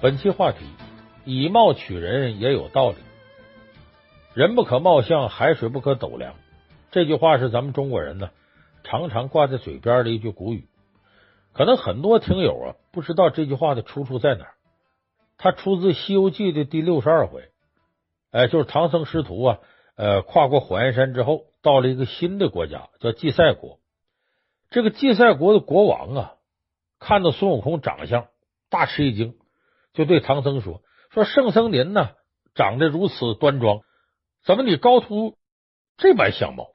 本期话题：以貌取人也有道理。人不可貌相，海水不可斗量。这句话是咱们中国人呢常常挂在嘴边的一句古语。可能很多听友啊不知道这句话的出处在哪儿。它出自《西游记》的第六十二回。哎，就是唐僧师徒啊，呃，跨过火焰山之后，到了一个新的国家，叫祭赛国。这个祭赛国的国王啊，看到孙悟空长相，大吃一惊。就对唐僧说：“说圣僧您呢，长得如此端庄，怎么你高徒这般相貌？”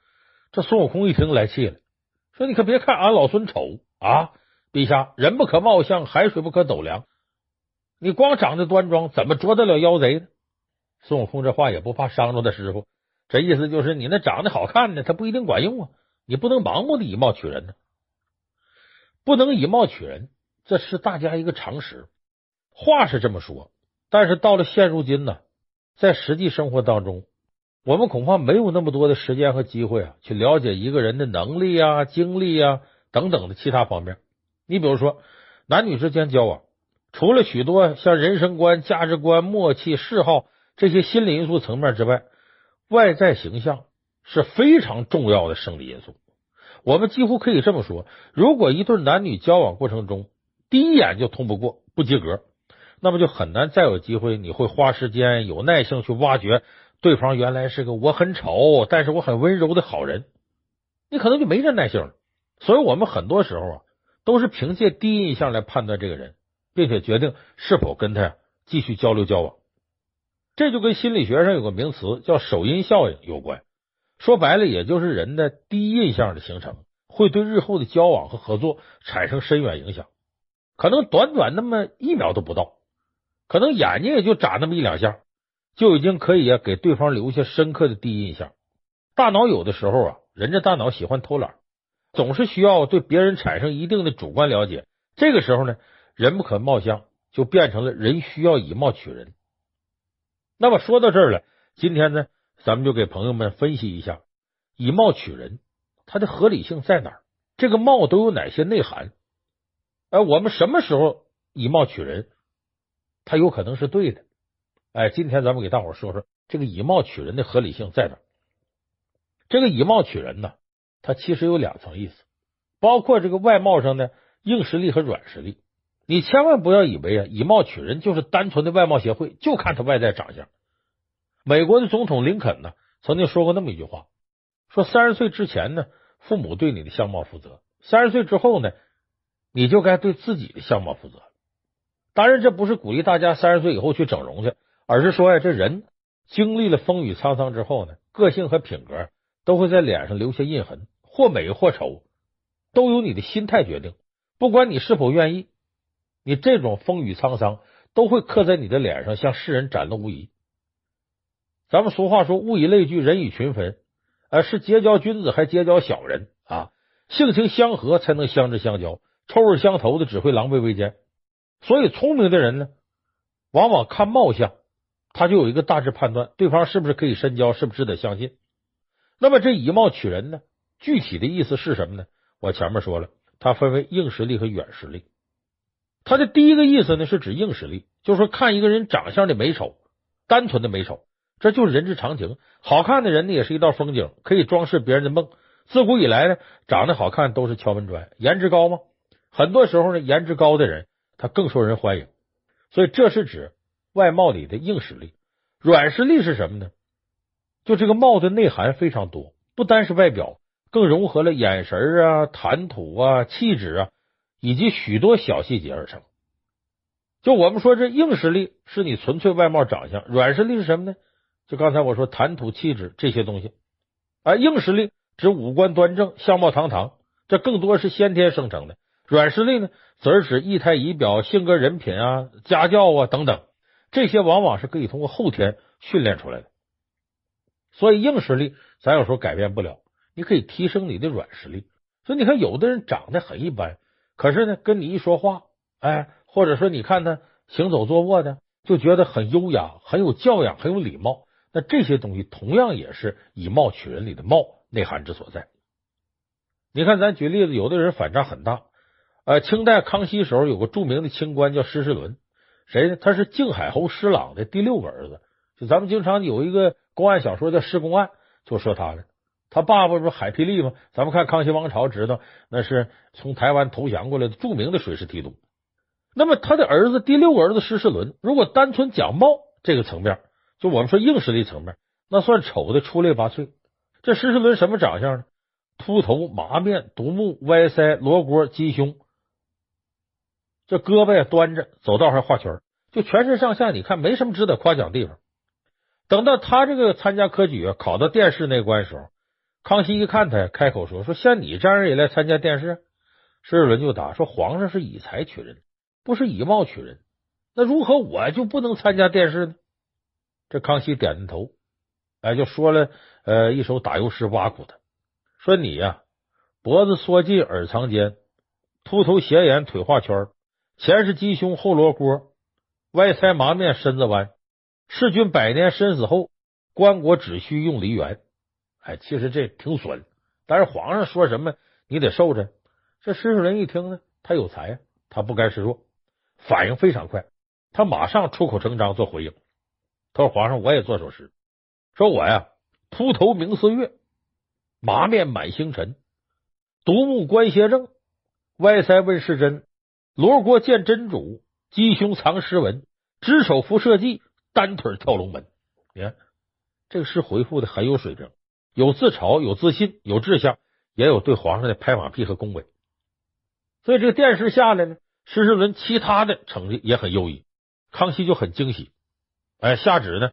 这孙悟空一听来气了，说：“你可别看俺老孙丑啊！陛下，人不可貌相，海水不可斗量。你光长得端庄，怎么捉得了妖贼呢？”孙悟空这话也不怕伤着他师傅，这意思就是你那长得好看的，他不一定管用啊！你不能盲目的以貌取人呢，不能以貌取人，这是大家一个常识。话是这么说，但是到了现如今呢，在实际生活当中，我们恐怕没有那么多的时间和机会啊，去了解一个人的能力啊、经历啊等等的其他方面。你比如说，男女之间交往，除了许多像人生观、价值观、默契、嗜好这些心理因素层面之外，外在形象是非常重要的生理因素。我们几乎可以这么说：如果一对男女交往过程中，第一眼就通不过、不及格。那么就很难再有机会，你会花时间、有耐性去挖掘对方原来是个我很丑，但是我很温柔的好人，你可能就没这耐性了。所以，我们很多时候啊，都是凭借第一印象来判断这个人，并且决定是否跟他继续交流交往。这就跟心理学上有个名词叫首因效应有关。说白了，也就是人的第一印象的形成，会对日后的交往和合作产生深远影响，可能短短那么一秒都不到。可能眼睛也就眨那么一两下，就已经可以给对方留下深刻的第一印象。大脑有的时候啊，人这大脑喜欢偷懒，总是需要对别人产生一定的主观了解。这个时候呢，人不可貌相就变成了人需要以貌取人。那么说到这儿了，今天呢，咱们就给朋友们分析一下以貌取人它的合理性在哪儿？这个貌都有哪些内涵？哎，我们什么时候以貌取人？他有可能是对的，哎，今天咱们给大伙说说这个以貌取人的合理性在哪？这个以貌取人呢，它其实有两层意思，包括这个外貌上的硬实力和软实力。你千万不要以为啊，以貌取人就是单纯的外貌协会，就看他外在长相。美国的总统林肯呢，曾经说过那么一句话，说三十岁之前呢，父母对你的相貌负责；三十岁之后呢，你就该对自己的相貌负责。当然，这不是鼓励大家三十岁以后去整容去，而是说呀，这人经历了风雨沧桑之后呢，个性和品格都会在脸上留下印痕，或美或丑，都由你的心态决定。不管你是否愿意，你这种风雨沧桑都会刻在你的脸上，向世人展露无遗。咱们俗话说，物以类聚，人以群分，呃，是结交君子还结交小人啊？性情相合才能相知相交，臭味相投的只会狼狈为奸。所以，聪明的人呢，往往看貌相，他就有一个大致判断，对方是不是可以深交，是不是值得相信。那么，这以貌取人呢，具体的意思是什么呢？我前面说了，它分为硬实力和软实力。它的第一个意思呢，是指硬实力，就是说看一个人长相的美丑，单纯的美丑，这就是人之常情。好看的人呢，也是一道风景，可以装饰别人的梦。自古以来呢，长得好看都是敲门砖，颜值高吗？很多时候呢，颜值高的人。他更受人欢迎，所以这是指外貌里的硬实力。软实力是什么呢？就这个貌的内涵非常多，不单是外表，更融合了眼神啊、谈吐啊、气质啊，以及许多小细节而成。就我们说，这硬实力是你纯粹外貌长相，软实力是什么呢？就刚才我说谈吐、气质这些东西。而硬实力指五官端正、相貌堂堂，这更多是先天生成的。软实力呢，则是指仪态仪表、性格人品啊、家教啊等等，这些往往是可以通过后天训练出来的。所以硬实力咱有时候改变不了，你可以提升你的软实力。所以你看，有的人长得很一般，可是呢，跟你一说话，哎，或者说你看他行走坐卧的，就觉得很优雅、很有教养、很有礼貌。那这些东西同样也是以貌取人里的貌内涵之所在。你看，咱举例子，有的人反差很大。呃，清代康熙时候有个著名的清官叫施世纶，谁呢？他是靖海侯施琅的第六个儿子。就咱们经常有一个公案小说叫《施公案》，就说他的。他爸爸不是海霹雳吗？咱们看康熙王朝，知道那是从台湾投降过来的著名的水师提督。那么他的儿子第六个儿子施世伦，如果单纯讲貌这个层面，就我们说硬实力层面，那算丑的出类拔萃。这施世伦什么长相呢？秃头、麻面、独目、歪腮、罗锅、鸡胸，这胳膊呀端着，走道还画圈，就全身上下你看没什么值得夸奖的地方。等到他这个参加科举，考到殿试那关时候。康熙一看他，开口说：“说像你这样人也来参加殿试？”施世伦就答说：“皇上是以才取人，不是以貌取人。那如何我就不能参加殿试呢？”这康熙点点头，哎，就说了呃一首打油诗挖苦他，说：“你呀，脖子缩进耳藏间，秃头斜眼腿画圈，前是鸡胸后罗锅，歪腮麻面身子弯，弑君百年身死后，棺椁只需用梨园。”哎，其实这挺损，但是皇上说什么你得受着。这施世伦一听呢，他有才，他不甘示弱，反应非常快，他马上出口成章做回应。他说：“皇上，我也做首诗，说我呀，秃头明似月，麻面满星辰，独目观邪正，歪腮问世真，罗锅见真主，鸡胸藏诗文，只手扶社稷，单腿跳龙门。你看这个诗回复的很有水平。”有自嘲，有自信，有志向，也有对皇上的拍马屁和恭维。所以这个殿试下来呢，施世伦其他的成绩也很优异，康熙就很惊喜。哎，下旨呢，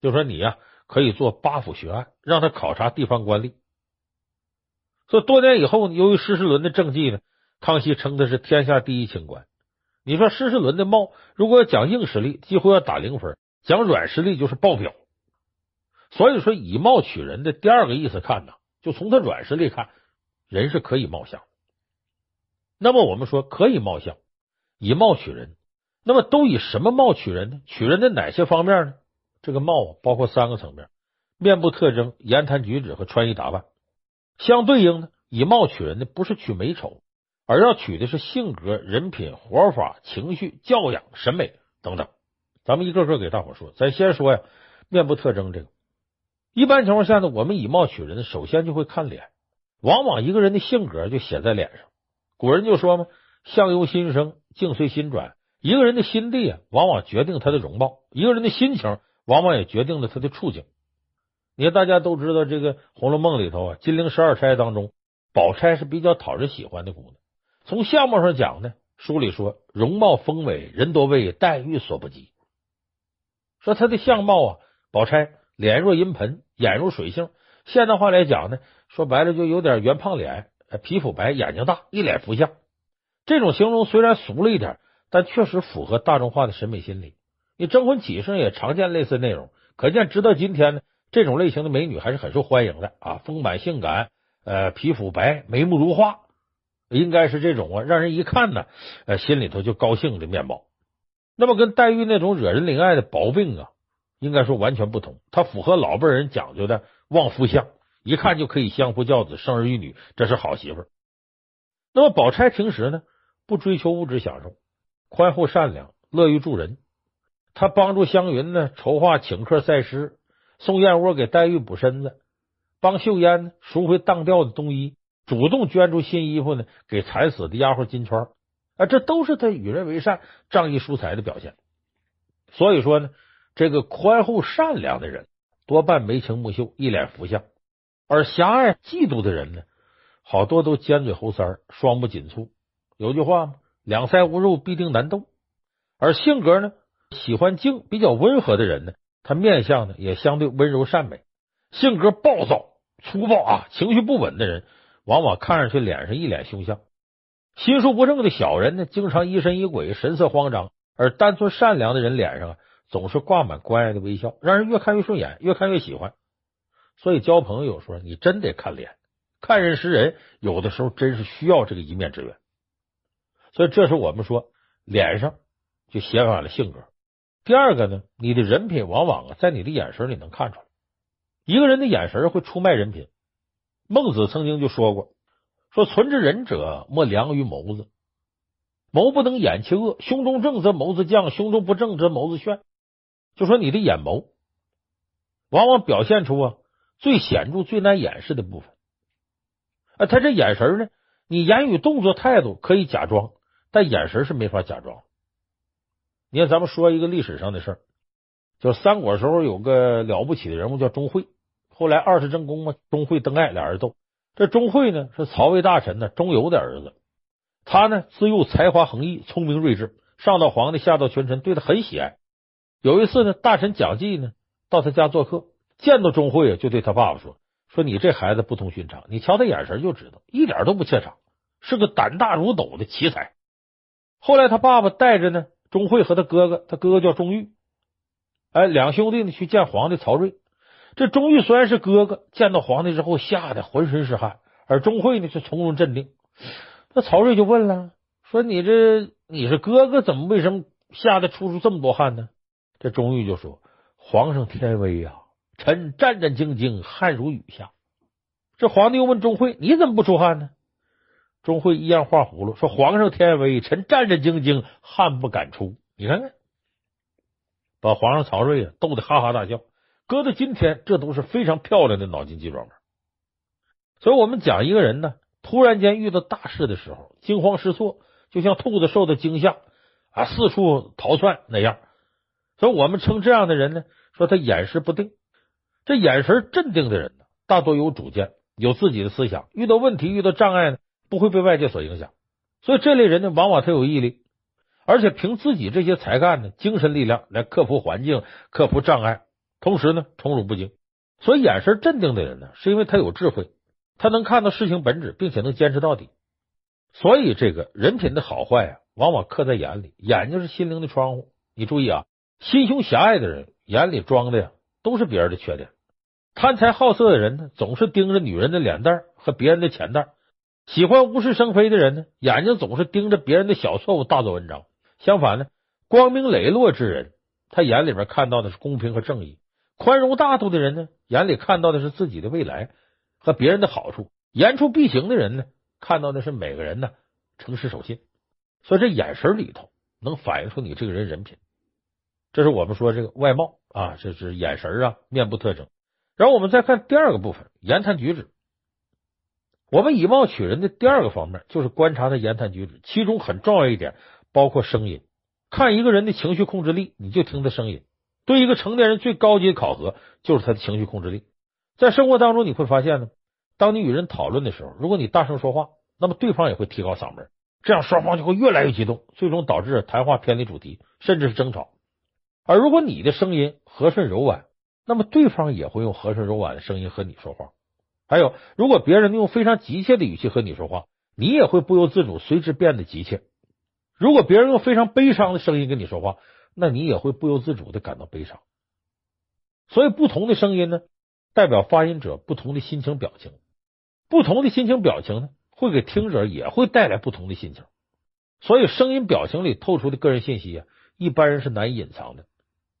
就说你呀可以做八府学案，让他考察地方官吏。所以多年以后，由于施世伦的政绩呢，康熙称他是天下第一清官。你说施世伦的貌，如果要讲硬实力，几乎要打零分；讲软实力就是爆表。所以说，以貌取人的第二个意思看呢，就从他软实力看，人是可以貌相。那么我们说可以貌相，以貌取人，那么都以什么貌取人呢？取人的哪些方面呢？这个貌包括三个层面：面部特征、言谈举止和穿衣打扮。相对应呢，以貌取人的不是取美丑，而要取的是性格、人品、活法、情绪、教养、审美等等。咱们一个个给大伙说，咱先说呀，面部特征这个。一般情况下呢，我们以貌取人，首先就会看脸。往往一个人的性格就写在脸上。古人就说嘛，“相由心生，境随心转。”一个人的心地啊，往往决定他的容貌；一个人的心情，往往也决定了他的处境。你看，大家都知道这个《红楼梦》里头啊，金陵十二钗当中，宝钗是比较讨人喜欢的姑娘。从相貌上讲呢，书里说容貌丰美，人多为黛玉所不及。说她的相貌啊，宝钗。脸若银盆，眼如水杏。现代话来讲呢，说白了就有点圆胖脸，皮肤白，眼睛大，一脸福相。这种形容虽然俗了一点，但确实符合大众化的审美心理。你征婚启事上也常见类似内容，可见直到今天呢，这种类型的美女还是很受欢迎的啊，丰满性感，呃，皮肤白，眉目如画，应该是这种啊，让人一看呢，呃，心里头就高兴的面貌。那么跟黛玉那种惹人怜爱的薄病啊。应该说完全不同，他符合老辈人讲究的旺夫相，一看就可以相夫教子、生儿育女，这是好媳妇。那么宝钗平时呢，不追求物质享受，宽厚善良，乐于助人。他帮助湘云呢筹划请客赛诗，送燕窝给黛玉补身子，帮秀烟赎回当掉的冬衣，主动捐出新衣服呢给惨死的丫鬟金釧啊，这都是他与人为善、仗义疏财的表现。所以说呢。这个宽厚善良的人多半眉清目秀，一脸福相；而狭隘嫉妒的人呢，好多都尖嘴猴腮，双目紧蹙。有句话吗？两腮无肉，必定难斗。而性格呢，喜欢静、比较温和的人呢，他面相呢也相对温柔善美。性格暴躁、粗暴啊，情绪不稳的人，往往看上去脸上一脸凶相。心术不正的小人呢，经常疑神疑鬼、神色慌张；而单纯善良的人脸上。总是挂满关爱的微笑，让人越看越顺眼，越看越喜欢。所以交朋友有时候你真得看脸，看人识人，有的时候真是需要这个一面之缘。所以这是我们说脸上就写满了性格。第二个呢，你的人品往往啊在你的眼神里能看出来。一个人的眼神会出卖人品。孟子曾经就说过：“说存之仁者，莫良于眸子。”谋不能掩其恶，胸中正则谋子降，胸中不正则谋子炫。就说你的眼眸，往往表现出啊最显著、最难掩饰的部分。啊，他这眼神呢，你言语、动作、态度可以假装，但眼神是没法假装。你看，咱们说一个历史上的事儿，就三国时候有个了不起的人物叫钟会，后来二世正宫嘛，钟会、登爱俩人斗。这钟会呢是曹魏大臣呢钟繇的儿子，他呢自幼才华横溢，聪明睿智，上到皇帝，下到群臣，对他很喜爱。有一次呢，大臣蒋济呢到他家做客，见到钟会啊，就对他爸爸说：“说你这孩子不同寻常，你瞧他眼神就知道，一点都不怯场，是个胆大如斗的奇才。”后来他爸爸带着呢钟会和他哥哥，他哥哥叫钟玉，哎，两兄弟呢去见皇帝曹睿。这钟毓虽然是哥哥，见到皇帝之后吓得浑身是汗，而钟会呢是从容镇定。那曹睿就问了，说：“你这你是哥哥，怎么为什么吓得出出这么多汗呢？”这钟毓就说：“皇上天威呀，臣战战兢兢，汗如雨下。”这皇帝又问钟会：“你怎么不出汗呢？”钟会一样画葫芦说：“皇上天威，臣战战兢兢，汗不敢出。”你看看，把皇上曹睿啊逗得哈哈大笑。搁到今天，这都是非常漂亮的脑筋急转弯。所以，我们讲一个人呢，突然间遇到大事的时候，惊慌失措，就像兔子受到惊吓啊，四处逃窜那样。所以我们称这样的人呢，说他眼神不定。这眼神镇定的人呢，大多有主见，有自己的思想，遇到问题、遇到障碍呢，不会被外界所影响。所以，这类人呢，往往他有毅力，而且凭自己这些才干呢，精神力量来克服环境、克服障碍。同时呢，宠辱不惊，所以眼神镇定的人呢，是因为他有智慧，他能看到事情本质，并且能坚持到底。所以，这个人品的好坏啊，往往刻在眼里。眼睛是心灵的窗户，你注意啊，心胸狭隘的人眼里装的呀，都是别人的缺点。贪财好色的人呢，总是盯着女人的脸蛋和别人的钱袋。喜欢无事生非的人呢，眼睛总是盯着别人的小错误大做文章。相反呢，光明磊落之人，他眼里边看到的是公平和正义。宽容大度的人呢，眼里看到的是自己的未来和别人的好处；言出必行的人呢，看到的是每个人呢诚实守信。所以这眼神里头能反映出你这个人人品。这是我们说这个外貌啊，这是眼神啊，面部特征。然后我们再看第二个部分，言谈举止。我们以貌取人的第二个方面就是观察他言谈举止，其中很重要一点包括声音。看一个人的情绪控制力，你就听他声音。对一个成年人最高级的考核就是他的情绪控制力。在生活当中，你会发现呢，当你与人讨论的时候，如果你大声说话，那么对方也会提高嗓门，这样双方就会越来越激动，最终导致谈话偏离主题，甚至是争吵。而如果你的声音和顺柔婉，那么对方也会用和顺柔婉的声音和你说话。还有，如果别人用非常急切的语气和你说话，你也会不由自主随之变得急切。如果别人用非常悲伤的声音跟你说话，那你也会不由自主的感到悲伤，所以不同的声音呢，代表发音者不同的心情表情，不同的心情表情呢，会给听者也会带来不同的心情，所以声音表情里透出的个人信息啊，一般人是难以隐藏的。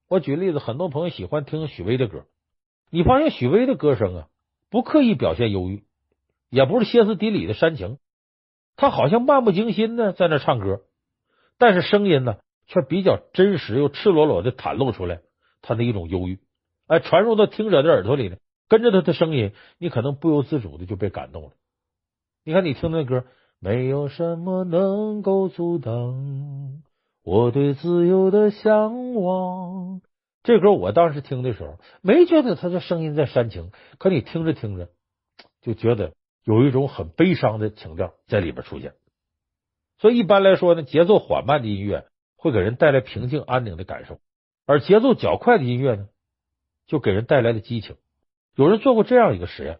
我举例子，很多朋友喜欢听许巍的歌，你发现许巍的歌声啊，不刻意表现忧郁，也不是歇斯底里的煽情，他好像漫不经心的在那唱歌，但是声音呢，却比较真实又赤裸裸的袒露出来他的一种忧郁，哎，传入到听者的耳朵里呢，跟着他的声音，你可能不由自主的就被感动了。你看，你听那歌，没有什么能够阻挡我对自由的向往。这歌我当时听的时候，没觉得他的声音在煽情，可你听着听着，就觉得有一种很悲伤的情调在里边出现。所以一般来说呢，节奏缓慢的音乐。会给人带来平静安宁的感受，而节奏较快的音乐呢，就给人带来了激情。有人做过这样一个实验：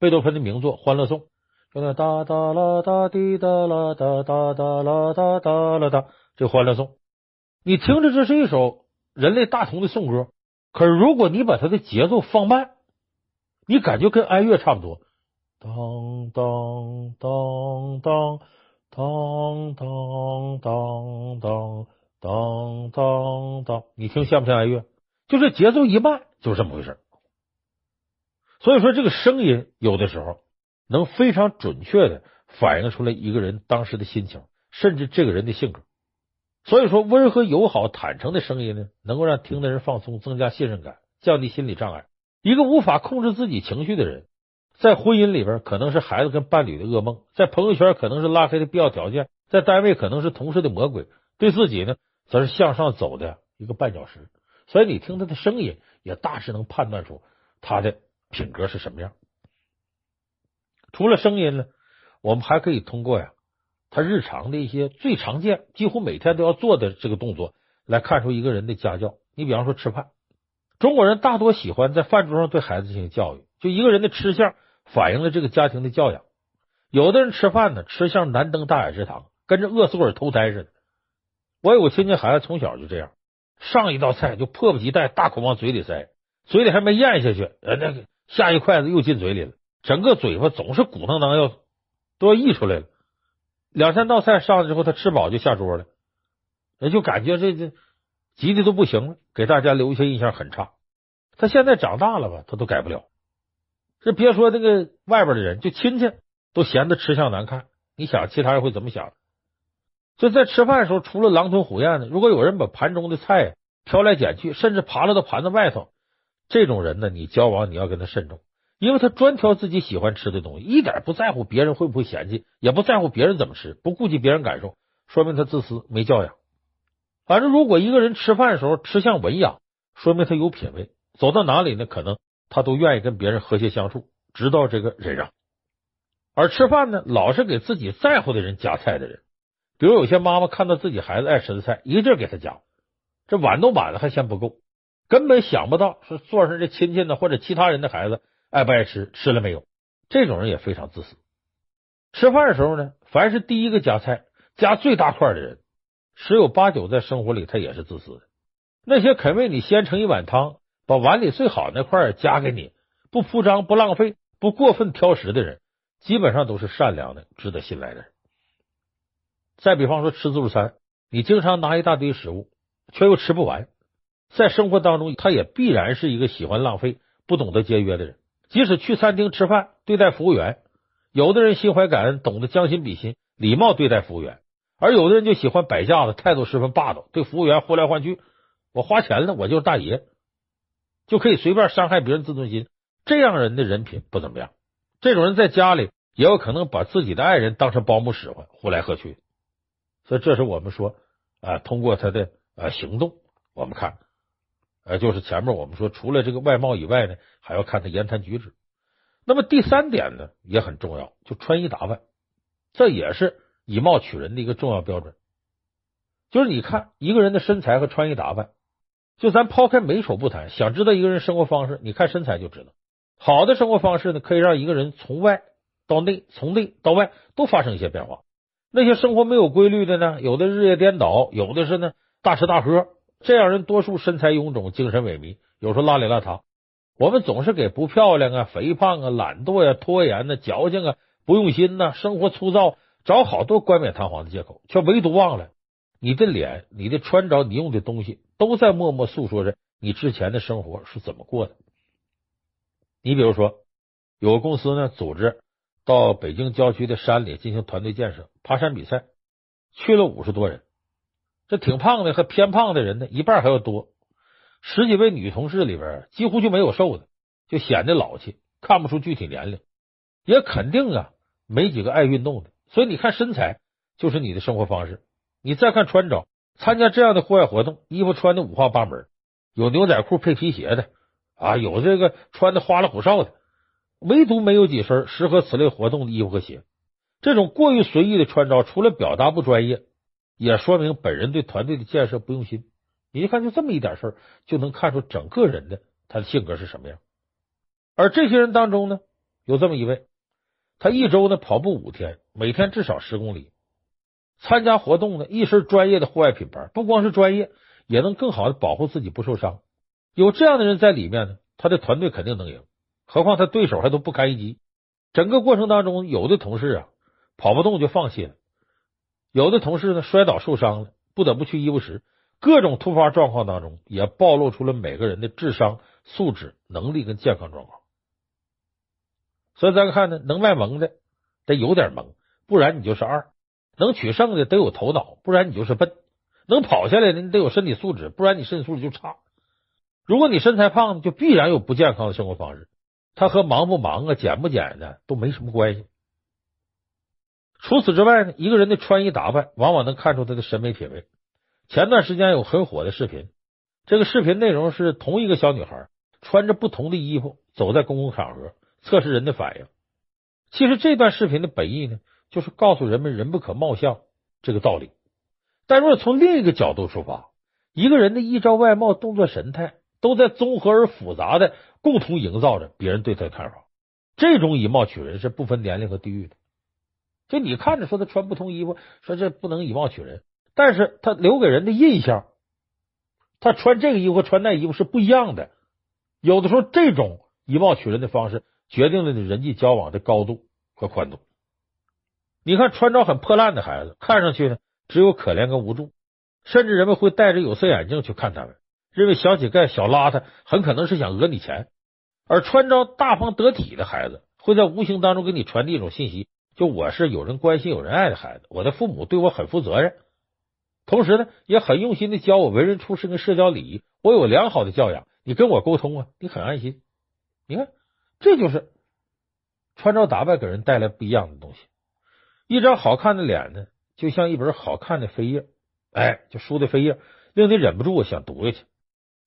贝多芬的名作《欢乐颂》，就那哒哒啦哒滴哒啦哒哒哒啦哒哒啦哒，这《欢乐颂》，你听着这是一首人类大同的颂歌，可是如果你把它的节奏放慢，你感觉跟哀乐差不多，当当当当。当当当当当当当，你听像不像哀乐？就是节奏一慢，就是这么回事。所以说，这个声音有的时候能非常准确的反映出来一个人当时的心情，甚至这个人的性格。所以说，温和友好、坦诚的声音呢，能够让听的人放松，增加信任感，降低心理障碍。一个无法控制自己情绪的人，在婚姻里边可能是孩子跟伴侣的噩梦，在朋友圈可能是拉黑的必要条件，在单位可能是同事的魔鬼，对自己呢，则是向上走的一个绊脚石。所以你听他的声音，也大致能判断出他的品格是什么样。除了声音呢，我们还可以通过呀，他日常的一些最常见、几乎每天都要做的这个动作，来看出一个人的家教。你比方说吃饭，中国人大多喜欢在饭桌上对孩子进行教育，就一个人的吃相反映了这个家庭的教养。有的人吃饭呢，吃相难登大雅之堂，跟着饿死鬼投胎似的。我有个亲戚孩子从小就这样，上一道菜就迫不及待大口往嘴里塞，嘴里还没咽下去，呃，那个下一筷子又进嘴里了，整个嘴巴总是鼓囊囊要都要溢出来了。两三道菜上来之后，他吃饱就下桌了，也就感觉这这急的都不行了，给大家留下印象很差。他现在长大了吧，他都改不了。这别说那个外边的人，就亲戚都嫌他吃相难看。你想其他人会怎么想？就在吃饭的时候，除了狼吞虎咽的，如果有人把盘中的菜挑来拣去，甚至爬了到盘子外头，这种人呢，你交往你要跟他慎重。因为他专挑自己喜欢吃的东西，一点不在乎别人会不会嫌弃，也不在乎别人怎么吃，不顾及别人感受，说明他自私没教养。反正如果一个人吃饭的时候吃相文雅，说明他有品位，走到哪里呢，可能他都愿意跟别人和谐相处，知道这个忍让。而吃饭呢，老是给自己在乎的人夹菜的人，比如有些妈妈看到自己孩子爱吃的菜，一个劲给他夹，这碗都满了还嫌不够，根本想不到是坐上这亲戚呢或者其他人的孩子。爱不爱吃？吃了没有？这种人也非常自私。吃饭的时候呢，凡是第一个夹菜、夹最大块的人，十有八九在生活里他也是自私的。那些肯为你先盛一碗汤，把碗里最好那块夹给你，不铺张、不浪费、不过分挑食的人，基本上都是善良的、值得信赖的人。再比方说吃自助餐，你经常拿一大堆食物，却又吃不完，在生活当中，他也必然是一个喜欢浪费、不懂得节约的人。即使去餐厅吃饭，对待服务员，有的人心怀感恩，懂得将心比心，礼貌对待服务员；而有的人就喜欢摆架子，态度十分霸道，对服务员呼来唤去。我花钱了，我就是大爷，就可以随便伤害别人自尊心。这样人的人品不怎么样。这种人在家里也有可能把自己的爱人当成保姆使唤，呼来喝去。所以，这是我们说啊，通过他的啊行动，我们看。呃，就是前面我们说，除了这个外貌以外呢，还要看他言谈举止。那么第三点呢，也很重要，就穿衣打扮，这也是以貌取人的一个重要标准。就是你看一个人的身材和穿衣打扮，就咱抛开美丑不谈，想知道一个人生活方式，你看身材就知道。好的生活方式呢，可以让一个人从外到内，从内到外都发生一些变化。那些生活没有规律的呢，有的日夜颠倒，有的是呢大吃大喝。这样人多数身材臃肿，精神萎靡，有时候邋里邋遢。我们总是给不漂亮啊、肥胖啊、懒惰呀、拖延呐、矫情啊、不用心呐、生活粗糙找好多冠冕堂皇的借口，却唯独忘了你的脸、你的穿着、你用的东西，都在默默诉说着你之前的生活是怎么过的。你比如说，有个公司呢，组织到北京郊区的山里进行团队建设、爬山比赛，去了五十多人。这挺胖的和偏胖的人呢，一半还要多。十几位女同事里边，几乎就没有瘦的，就显得老气，看不出具体年龄，也肯定啊，没几个爱运动的。所以你看身材就是你的生活方式。你再看穿着，参加这样的户外活动，衣服穿的五花八门，有牛仔裤配皮鞋的啊，有这个穿的花里胡哨的，唯独没有几身适合此类活动的衣服和鞋。这种过于随意的穿着，除了表达不专业。也说明本人对团队的建设不用心。你一看，就这么一点事儿，就能看出整个人的他的性格是什么样。而这些人当中呢，有这么一位，他一周呢跑步五天，每天至少十公里，参加活动呢，一身专业的户外品牌，不光是专业，也能更好的保护自己不受伤。有这样的人在里面呢，他的团队肯定能赢。何况他对手还都不堪一击。整个过程当中，有的同事啊跑不动就放弃了。有的同事呢摔倒受伤了，不得不去医务室。各种突发状况当中，也暴露出了每个人的智商、素质、能力跟健康状况。所以咱看呢，能卖萌的得有点萌，不然你就是二。能取胜的得有头脑，不然你就是笨；能跑下来的你得有身体素质，不然你身体素质就差。如果你身材胖，就必然有不健康的生活方式。它和忙不忙啊、减不减的都没什么关系。除此之外呢，一个人的穿衣打扮往往能看出他的审美品味。前段时间有很火的视频，这个视频内容是同一个小女孩穿着不同的衣服走在公共场合，测试人的反应。其实这段视频的本意呢，就是告诉人们“人不可貌相”这个道理。但若从另一个角度出发，一个人的衣着、外貌、动作、神态，都在综合而复杂的共同营造着别人对他的看法。这种以貌取人是不分年龄和地域的。就你看着说他穿不同衣服，说这不能以貌取人，但是他留给人的印象，他穿这个衣服穿那衣服是不一样的。有的时候，这种以貌取人的方式决定了你人际交往的高度和宽度。你看，穿着很破烂的孩子，看上去呢只有可怜跟无助，甚至人们会戴着有色眼镜去看他们，认为小乞丐、小邋遢很可能是想讹你钱。而穿着大方得体的孩子，会在无形当中给你传递一种信息。就我是有人关心、有人爱的孩子，我的父母对我很负责任，同时呢也很用心的教我为人处事跟社交礼仪，我有良好的教养，你跟我沟通啊，你很安心。你看，这就是穿着打扮给人带来不一样的东西。一张好看的脸呢，就像一本好看的扉页，哎，就书的扉页，令你忍不住想读下去。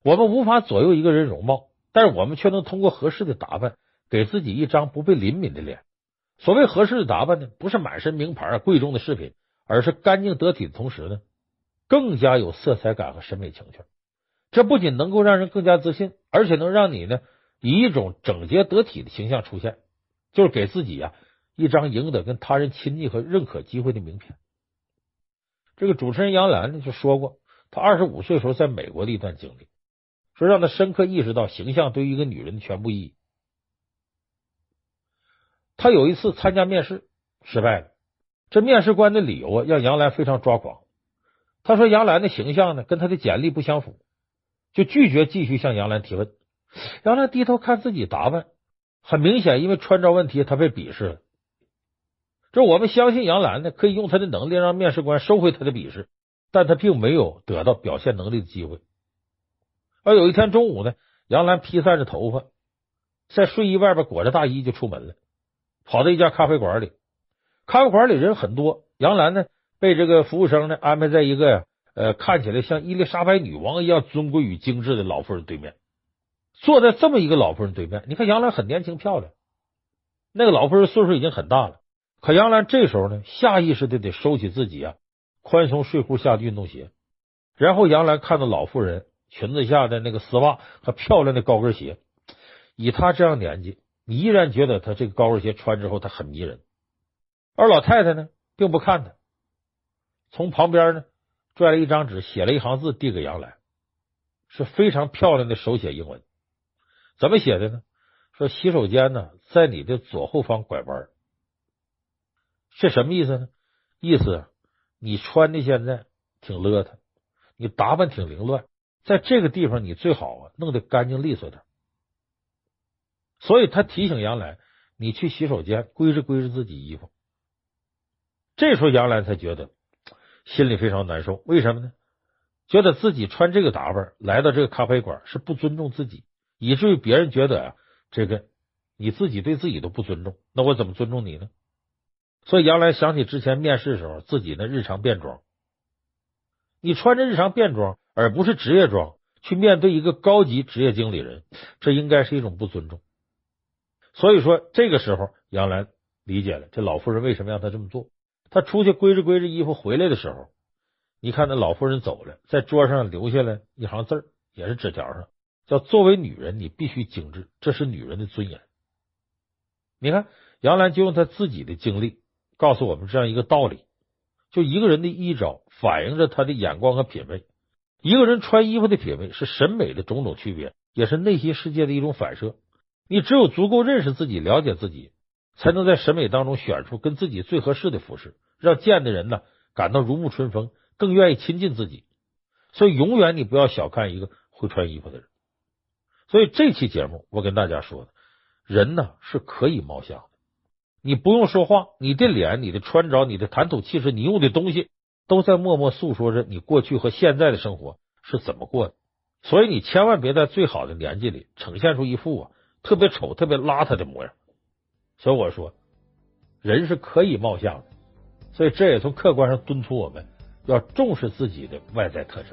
我们无法左右一个人容貌，但是我们却能通过合适的打扮，给自己一张不被怜悯的脸。所谓合适的打扮呢，不是满身名牌、贵重的饰品，而是干净得体的同时呢，更加有色彩感和审美情趣。这不仅能够让人更加自信，而且能让你呢以一种整洁得体的形象出现，就是给自己呀一张赢得跟他人亲昵和认可机会的名片。这个主持人杨澜呢就说过，他二十五岁时候在美国的一段经历，说让他深刻意识到形象对于一个女人的全部意义。他有一次参加面试失败了，这面试官的理由啊让杨澜非常抓狂。他说杨澜的形象呢跟他的简历不相符，就拒绝继续向杨澜提问。杨澜低头看自己打扮，很明显因为穿着问题他被鄙视了。这我们相信杨澜呢可以用他的能力让面试官收回他的鄙视，但他并没有得到表现能力的机会。而有一天中午呢，杨澜披散着头发，在睡衣外边裹着大衣就出门了。跑到一家咖啡馆里，咖啡馆里人很多。杨澜呢，被这个服务生呢安排在一个，呃，看起来像伊丽莎白女王一样尊贵与精致的老妇人对面。坐在这么一个老妇人对面，你看杨澜很年轻漂亮，那个老妇人岁数已经很大了。可杨澜这时候呢，下意识的得收起自己啊宽松睡裤下的运动鞋，然后杨澜看到老妇人裙子下的那个丝袜和漂亮的高跟鞋，以她这样年纪。你依然觉得她这个高跟鞋穿之后她很迷人，而老太太呢并不看她，从旁边呢拽了一张纸，写了一行字递给杨澜，是非常漂亮的手写英文。怎么写的呢？说洗手间呢在你的左后方拐弯。这什么意思呢？意思你穿的现在挺邋遢，你打扮挺凌乱，在这个地方你最好啊弄得干净利索点。所以他提醒杨澜，你去洗手间归置归置自己衣服。这时候杨澜才觉得心里非常难受，为什么呢？觉得自己穿这个打扮来到这个咖啡馆是不尊重自己，以至于别人觉得啊，这个你自己对自己都不尊重，那我怎么尊重你呢？所以杨澜想起之前面试的时候自己的日常便装，你穿着日常便装而不是职业装去面对一个高级职业经理人，这应该是一种不尊重。所以说，这个时候杨澜理解了这老妇人为什么让他这么做。他出去归置归置衣服回来的时候，你看那老妇人走了，在桌上留下了一行字，也是纸条上，叫“作为女人，你必须精致，这是女人的尊严。”你看杨澜就用他自己的经历告诉我们这样一个道理：就一个人的衣着反映着他的眼光和品味。一个人穿衣服的品味是审美的种种区别，也是内心世界的一种反射。你只有足够认识自己、了解自己，才能在审美当中选出跟自己最合适的服饰，让见的人呢感到如沐春风，更愿意亲近自己。所以，永远你不要小看一个会穿衣服的人。所以，这期节目我跟大家说的，人呢是可以貌相，你不用说话，你的脸、你的穿着、你的谈吐气质、你用的东西，都在默默诉说着你过去和现在的生活是怎么过的。所以你千万别在最好的年纪里呈现出一副啊特别丑、特别邋遢的模样。所以我说，人是可以貌相的。所以这也从客观上敦促我们要重视自己的外在特征，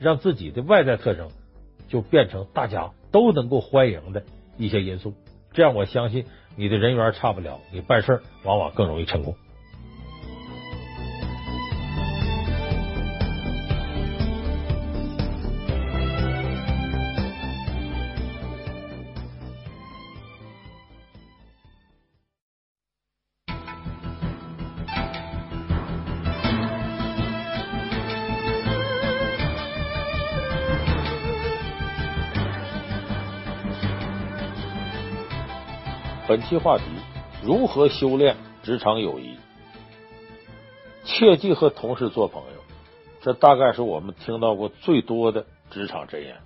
让自己的外在特征就变成大家都能够欢迎的一些因素。这样，我相信你的人缘差不了，你办事往往更容易成功。本期话题：如何修炼职场友谊？切忌和同事做朋友，这大概是我们听到过最多的职场箴言。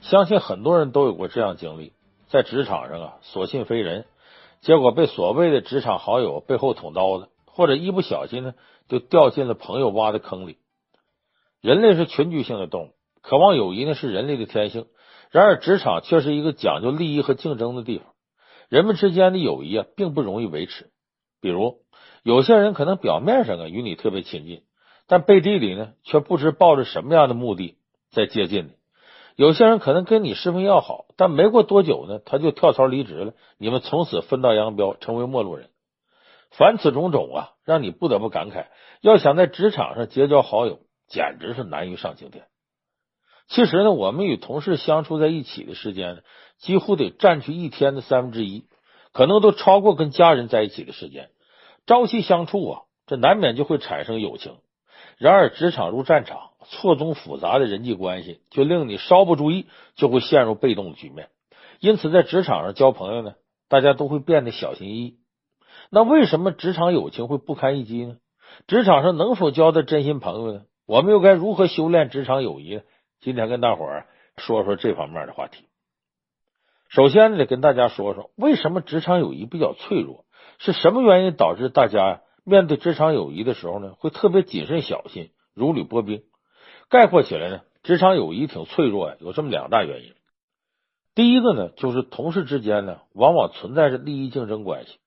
相信很多人都有过这样经历：在职场上啊，所信非人，结果被所谓的职场好友背后捅刀子，或者一不小心呢，就掉进了朋友挖的坑里。人类是群居性的动物，渴望友谊呢是人类的天性。然而，职场却是一个讲究利益和竞争的地方。人们之间的友谊啊，并不容易维持。比如，有些人可能表面上啊与你特别亲近，但背地里呢，却不知抱着什么样的目的在接近你。有些人可能跟你十分要好，但没过多久呢，他就跳槽离职了，你们从此分道扬镳，成为陌路人。凡此种种啊，让你不得不感慨：要想在职场上结交好友，简直是难于上青天。其实呢，我们与同事相处在一起的时间，几乎得占据一天的三分之一，可能都超过跟家人在一起的时间。朝夕相处啊，这难免就会产生友情。然而，职场如战场，错综复杂的人际关系，就令你稍不注意就会陷入被动的局面。因此，在职场上交朋友呢，大家都会变得小心翼翼。那为什么职场友情会不堪一击呢？职场上能否交到真心朋友呢？我们又该如何修炼职场友谊呢？今天跟大伙儿说说这方面的话题。首先得跟大家说说，为什么职场友谊比较脆弱？是什么原因导致大家面对职场友谊的时候呢，会特别谨慎小心，如履薄冰？概括起来呢，职场友谊挺脆弱呀，有这么两大原因。第一个呢，就是同事之间呢，往往存在着利益竞争关系。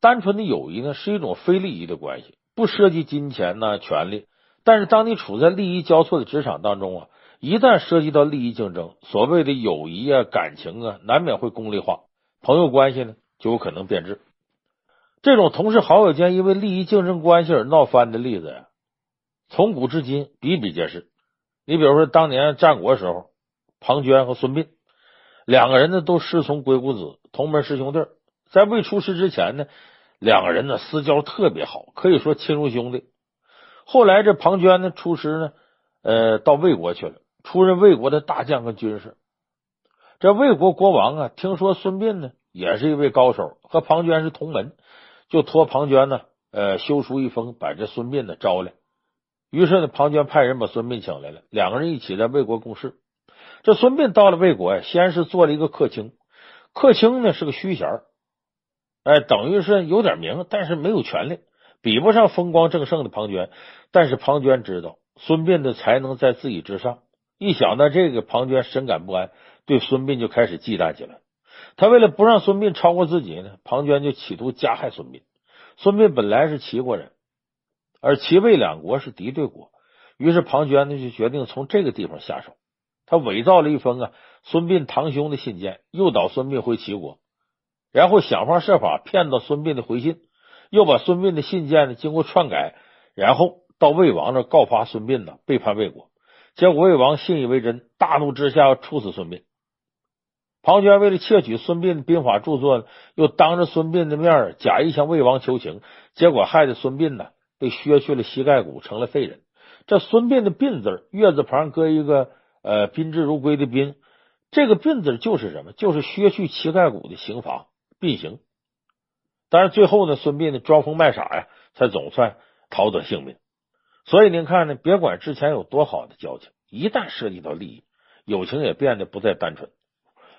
单纯的友谊呢，是一种非利益的关系，不涉及金钱呐、权利。但是当你处在利益交错的职场当中啊。一旦涉及到利益竞争，所谓的友谊啊、感情啊，难免会功利化，朋友关系呢就有可能变质。这种同事好友间因为利益竞争关系而闹翻的例子呀，从古至今比比皆是。你比如说，当年战国时候，庞涓和孙膑两个人呢都师从鬼谷子，同门师兄弟，在未出师之前呢，两个人呢私交特别好，可以说亲如兄弟。后来这庞涓呢出师呢，呃，到魏国去了。出任魏国的大将和军事，这魏国国王啊，听说孙膑呢也是一位高手，和庞涓是同门，就托庞涓呢，呃，修书一封，把这孙膑呢招来。于是呢，庞涓派人把孙膑请来了，两个人一起在魏国共事。这孙膑到了魏国呀，先是做了一个客卿，客卿呢是个虚衔，哎，等于是有点名，但是没有权力，比不上风光正盛的庞涓。但是庞涓知道孙膑的才能在自己之上。一想到这个，庞涓深感不安，对孙膑就开始忌惮起来。他为了不让孙膑超过自己呢，庞涓就企图加害孙膑。孙膑本来是齐国人，而齐魏两国是敌对国，于是庞涓呢就决定从这个地方下手。他伪造了一封啊孙膑堂兄的信件，诱导孙膑回齐国，然后想方设法骗到孙膑的回信，又把孙膑的信件呢经过篡改，然后到魏王那告发孙膑呢背叛魏国。结果魏王信以为真，大怒之下要处死孙膑。庞涓为了窃取孙膑的兵法著作，又当着孙膑的面假意向魏王求情，结果害得孙膑呢被削去了膝盖骨，成了废人。这孙膑的膑字，月字旁搁一个呃宾至如归的宾，这个膑字就是什么？就是削去膝盖骨的刑罚，膑刑。但是最后呢，孙膑呢装疯卖傻呀，才总算逃得性命。所以您看呢，别管之前有多好的交情，一旦涉及到利益，友情也变得不再单纯。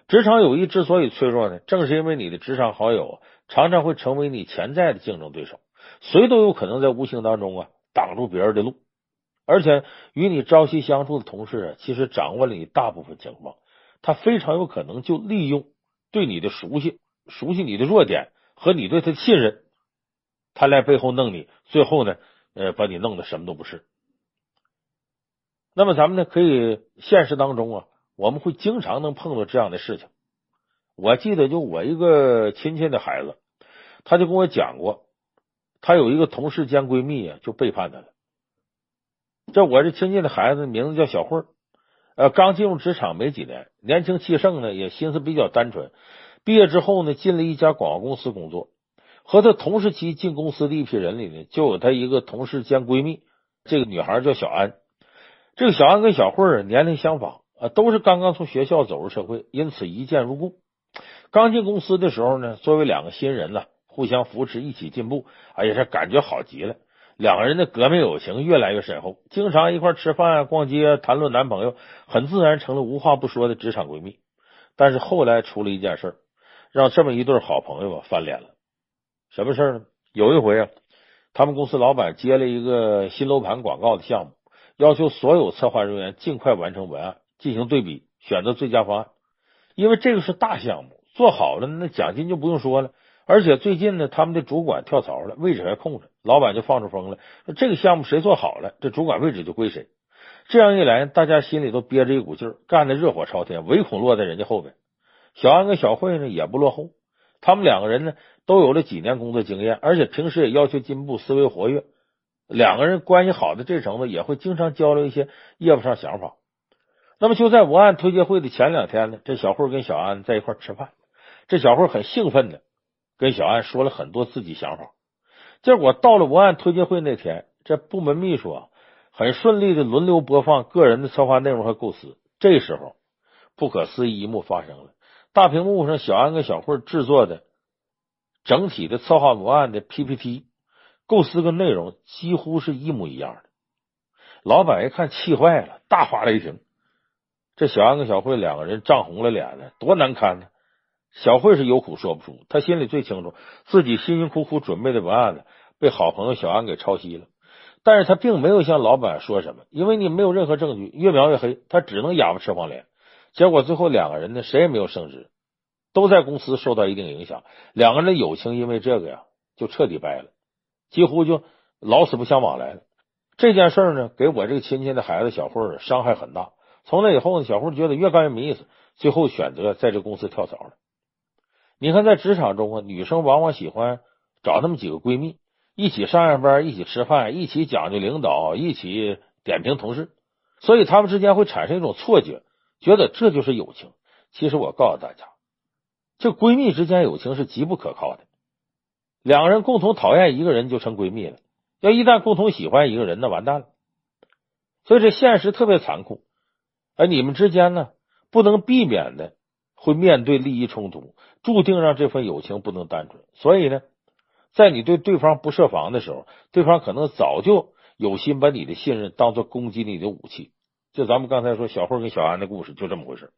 职场友谊之所以脆弱呢，正是因为你的职场好友常常会成为你潜在的竞争对手，谁都有可能在无形当中啊挡住别人的路。而且与你朝夕相处的同事啊，其实掌握了你大部分情况，他非常有可能就利用对你的熟悉、熟悉你的弱点和你对他的信任，他来背后弄你，最后呢，呃，把你弄得什么都不是。那么咱们呢，可以现实当中啊，我们会经常能碰到这样的事情。我记得就我一个亲戚的孩子，他就跟我讲过，他有一个同事兼闺蜜啊，就背叛他了。这我这亲戚的孩子名字叫小慧儿，呃，刚进入职场没几年，年轻气盛呢，也心思比较单纯。毕业之后呢，进了一家广告公司工作。和他同时期进公司的一批人里呢，就有他一个同事兼闺蜜，这个女孩叫小安。这个小安跟小慧儿年龄相仿啊，都是刚刚从学校走入社会，因此一见如故。刚进公司的时候呢，作为两个新人呢，互相扶持，一起进步，哎呀，这感觉好极了。两个人的革命友情越来越深厚，经常一块吃饭啊、逛街、谈论男朋友，很自然成了无话不说的职场闺蜜。但是后来出了一件事，让这么一对好朋友啊翻脸了。什么事儿呢？有一回啊，他们公司老板接了一个新楼盘广告的项目，要求所有策划人员尽快完成文案，进行对比，选择最佳方案。因为这个是大项目，做好了那奖金就不用说了。而且最近呢，他们的主管跳槽了，位置还空着，老板就放出风了，这个项目谁做好了，这主管位置就归谁。这样一来，大家心里都憋着一股劲儿，干得热火朝天，唯恐落在人家后边。小安跟小慧呢也不落后，他们两个人呢都有了几年工作经验，而且平时也要求进步，思维活跃。两个人关系好的这程度，也会经常交流一些业务上想法。那么就在文案推介会的前两天呢，这小慧跟小安在一块吃饭，这小慧很兴奋的。跟小安说了很多自己想法，结果到了文案推介会那天，这部门秘书啊很顺利的轮流播放个人的策划内容和构思。这时候，不可思议一幕发生了：大屏幕上，小安跟小慧制作的整体的策划文案的 PPT 构思跟内容几乎是一模一样的。老板一看气坏了，大发雷霆。这小安跟小慧两个人涨红了脸了，多难堪呢！小慧是有苦说不出，她心里最清楚，自己辛辛苦苦准备的文案呢，被好朋友小安给抄袭了。但是她并没有向老板说什么，因为你没有任何证据，越描越黑，她只能哑巴吃黄连。结果最后两个人呢，谁也没有升职，都在公司受到一定影响。两个人的友情因为这个呀，就彻底掰了，几乎就老死不相往来了。这件事呢，给我这个亲戚的孩子小慧伤害很大。从那以后呢，小慧觉得越干越没意思，最后选择在这公司跳槽了。你看，在职场中啊，女生往往喜欢找那么几个闺蜜，一起上下班，一起吃饭，一起讲究领导，一起点评同事，所以他们之间会产生一种错觉，觉得这就是友情。其实我告诉大家，这闺蜜之间友情是极不可靠的。两个人共同讨厌一个人就成闺蜜了，要一旦共同喜欢一个人，那完蛋了。所以这现实特别残酷，而你们之间呢，不能避免的。会面对利益冲突，注定让这份友情不能单纯。所以呢，在你对对方不设防的时候，对方可能早就有心把你的信任当做攻击你的武器。就咱们刚才说小慧跟小安的故事，就这么回事。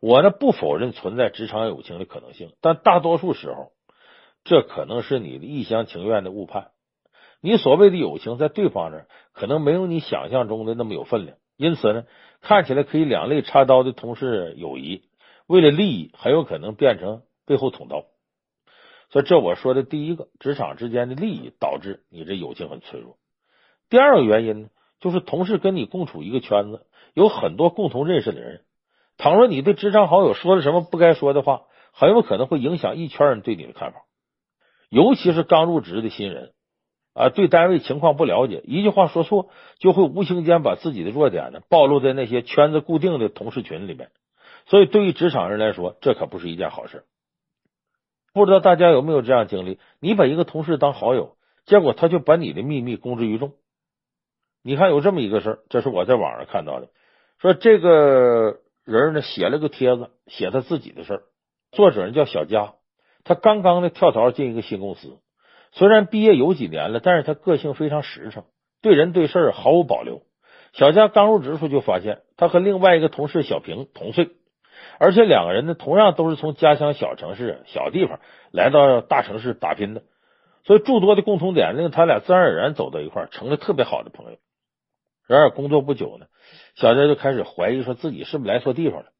我呢，不否认存在职场友情的可能性，但大多数时候，这可能是你的一厢情愿的误判。你所谓的友情，在对方那儿可能没有你想象中的那么有分量。因此呢，看起来可以两肋插刀的同事友谊。为了利益，很有可能变成背后捅刀，所以这我说的第一个，职场之间的利益导致你这友情很脆弱。第二个原因呢，就是同事跟你共处一个圈子，有很多共同认识的人。倘若你对职场好友说了什么不该说的话，很有可能会影响一圈人对你的看法。尤其是刚入职的新人啊，对单位情况不了解，一句话说错，就会无形间把自己的弱点呢暴露在那些圈子固定的同事群里面。所以，对于职场人来说，这可不是一件好事。不知道大家有没有这样经历？你把一个同事当好友，结果他就把你的秘密公之于众。你看，有这么一个事儿，这是我在网上看到的。说这个人呢，写了个帖子，写他自己的事儿。作者呢叫小佳，他刚刚呢跳槽进一个新公司，虽然毕业有几年了，但是他个性非常实诚，对人对事毫无保留。小佳刚入职时候就发现，他和另外一个同事小平同岁。而且两个人呢，同样都是从家乡小城市、小地方来到大城市打拼的，所以诸多的共同点令他俩自然而然走到一块儿，成了特别好的朋友。然而工作不久呢，小佳就开始怀疑说自己是不是来错地方了。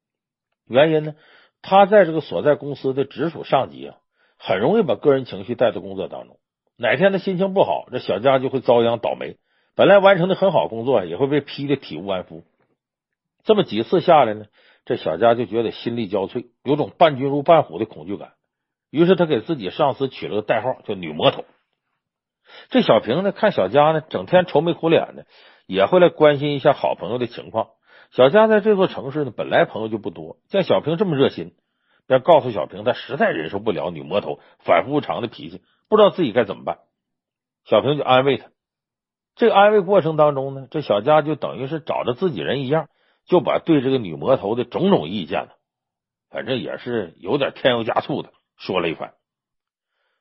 原因呢，他在这个所在公司的直属上级啊，很容易把个人情绪带到工作当中。哪天他心情不好，这小佳就会遭殃倒霉。本来完成的很好工作，也会被批的体无完肤。这么几次下来呢，这小佳就觉得心力交瘁，有种伴君如伴虎的恐惧感。于是他给自己上司取了个代号，叫“女魔头”。这小平呢，看小佳呢，整天愁眉苦脸的，也会来关心一下好朋友的情况。小佳在这座城市呢，本来朋友就不多，见小平这么热心，便告诉小平，他实在忍受不了女魔头反复无常的脾气。不知道自己该怎么办，小平就安慰他。这个安慰过程当中呢，这小佳就等于是找着自己人一样，就把对这个女魔头的种种意见呢，反正也是有点添油加醋的说了一番。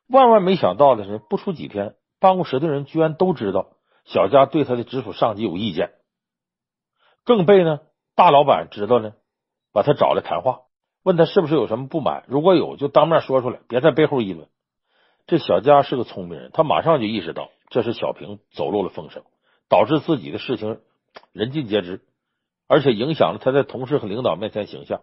万万没想到的是，不出几天，办公室的人居然都知道小佳对他的直属上级有意见，更被呢大老板知道呢，把他找来谈话，问他是不是有什么不满，如果有就当面说出来，别在背后议论。这小佳是个聪明人，他马上就意识到这是小平走漏了风声，导致自己的事情人尽皆知，而且影响了他在同事和领导面前形象。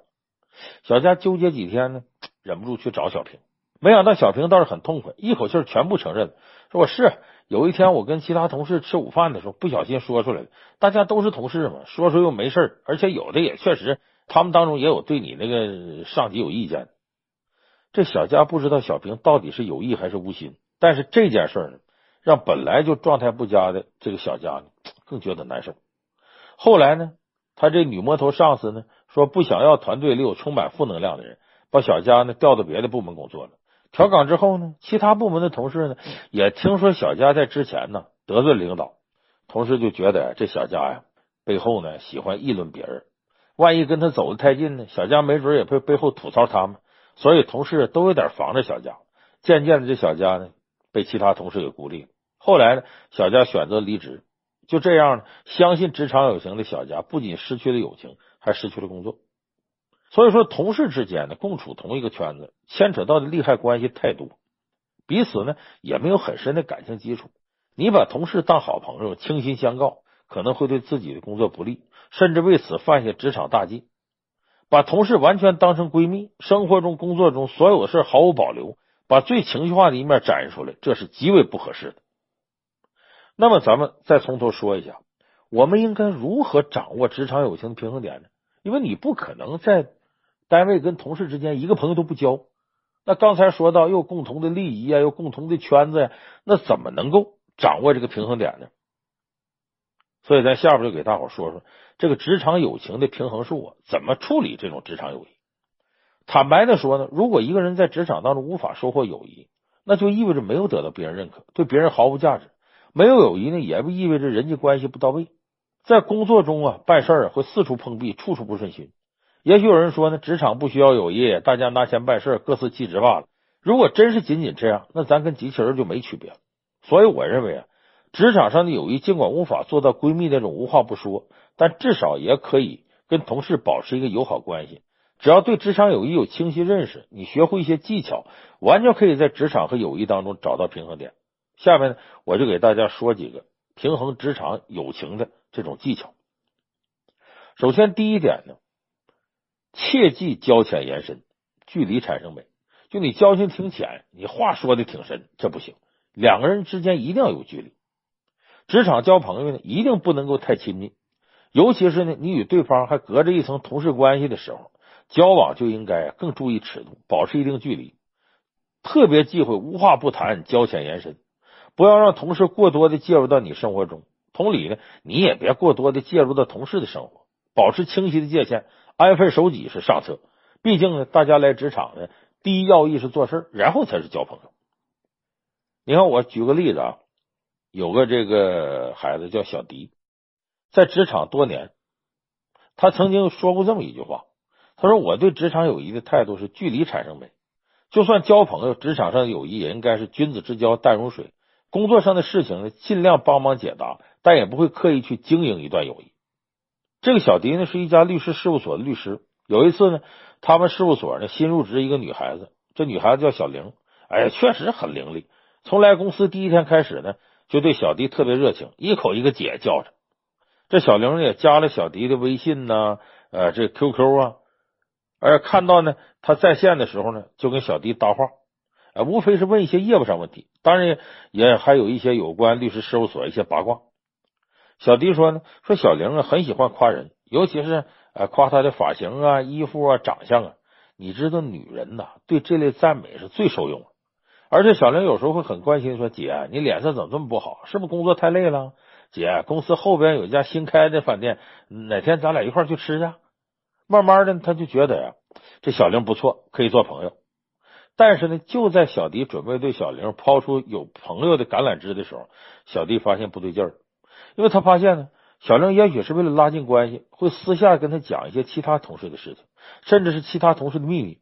小佳纠结几天呢，忍不住去找小平，没想到小平倒是很痛快，一口气全部承认了，说我是有一天我跟其他同事吃午饭的时候不小心说出来了，大家都是同事嘛，说说又没事，而且有的也确实，他们当中也有对你那个上级有意见。这小佳不知道小平到底是有意还是无心，但是这件事呢，让本来就状态不佳的这个小佳呢，更觉得难受。后来呢，他这女魔头上司呢，说不想要团队里有充满负能量的人，把小佳呢调到别的部门工作了。调岗之后呢，其他部门的同事呢，也听说小佳在之前呢得罪领导，同事就觉得这小佳呀背后呢喜欢议论别人，万一跟他走得太近呢，小佳没准也会背后吐槽他们。所以同事都有点防着小佳，渐渐的这小佳呢被其他同事给孤立了。后来呢，小佳选择离职，就这样呢，相信职场有情的小佳不仅失去了友情，还失去了工作。所以说，同事之间呢共处同一个圈子，牵扯到的利害关系太多，彼此呢也没有很深的感情基础。你把同事当好朋友，倾心相告，可能会对自己的工作不利，甚至为此犯下职场大忌。把同事完全当成闺蜜，生活中、工作中所有的事毫无保留，把最情绪化的一面展示出来，这是极为不合适的。那么，咱们再从头说一下，我们应该如何掌握职场友情的平衡点呢？因为你不可能在单位跟同事之间一个朋友都不交。那刚才说到，又共同的利益啊，又共同的圈子呀，那怎么能够掌握这个平衡点呢？所以，咱下边就给大伙说说这个职场友情的平衡术啊，怎么处理这种职场友谊？坦白的说呢，如果一个人在职场当中无法收获友谊，那就意味着没有得到别人认可，对别人毫无价值。没有友谊呢，也不意味着人际关系不到位。在工作中啊，办事儿会四处碰壁，处处不顺心。也许有人说呢，职场不需要友谊，大家拿钱办事儿，各司其职罢了。如果真是仅仅这样，那咱跟机器人就没区别了。所以，我认为啊。职场上的友谊，尽管无法做到闺蜜那种无话不说，但至少也可以跟同事保持一个友好关系。只要对职场友谊有清晰认识，你学会一些技巧，完全可以在职场和友谊当中找到平衡点。下面呢，我就给大家说几个平衡职场友情的这种技巧。首先，第一点呢，切忌交浅言深，距离产生美。就你交情挺浅，你话说的挺深，这不行。两个人之间一定要有距离。职场交朋友呢，一定不能够太亲密，尤其是呢，你与对方还隔着一层同事关系的时候，交往就应该更注意尺度，保持一定距离。特别忌讳无话不谈、交浅言深，不要让同事过多的介入到你生活中。同理呢，你也别过多的介入到同事的生活，保持清晰的界限，安分守己是上策。毕竟呢，大家来职场呢，第一要义是做事，然后才是交朋友。你看，我举个例子啊。有个这个孩子叫小迪，在职场多年，他曾经说过这么一句话：“他说我对职场友谊的态度是距离产生美，就算交朋友，职场上的友谊也应该是君子之交淡如水。工作上的事情呢，尽量帮忙解答，但也不会刻意去经营一段友谊。”这个小迪呢，是一家律师事务所的律师。有一次呢，他们事务所呢新入职一个女孩子，这女孩子叫小玲，哎呀，确实很伶俐。从来公司第一天开始呢，就对小迪特别热情，一口一个姐叫着。这小玲也加了小迪的微信呢，呃，这 QQ 啊，而看到呢他在线的时候呢，就跟小迪搭话，呃，无非是问一些业务上问题，当然也还有一些有关律师事务所一些八卦。小迪说呢，说小玲啊很喜欢夸人，尤其是呃夸她的发型啊、衣服啊、长相啊。你知道女人呐，对这类赞美是最受用的。而且小玲有时候会很关心说：“姐，你脸色怎么这么不好？是不是工作太累了？”姐，公司后边有一家新开的饭店，哪天咱俩一块去吃去？慢慢的，他就觉得呀，这小玲不错，可以做朋友。但是呢，就在小迪准备对小玲抛出有朋友的橄榄枝的时候，小迪发现不对劲儿。因为他发现呢，小玲也许是为了拉近关系，会私下跟他讲一些其他同事的事情，甚至是其他同事的秘密。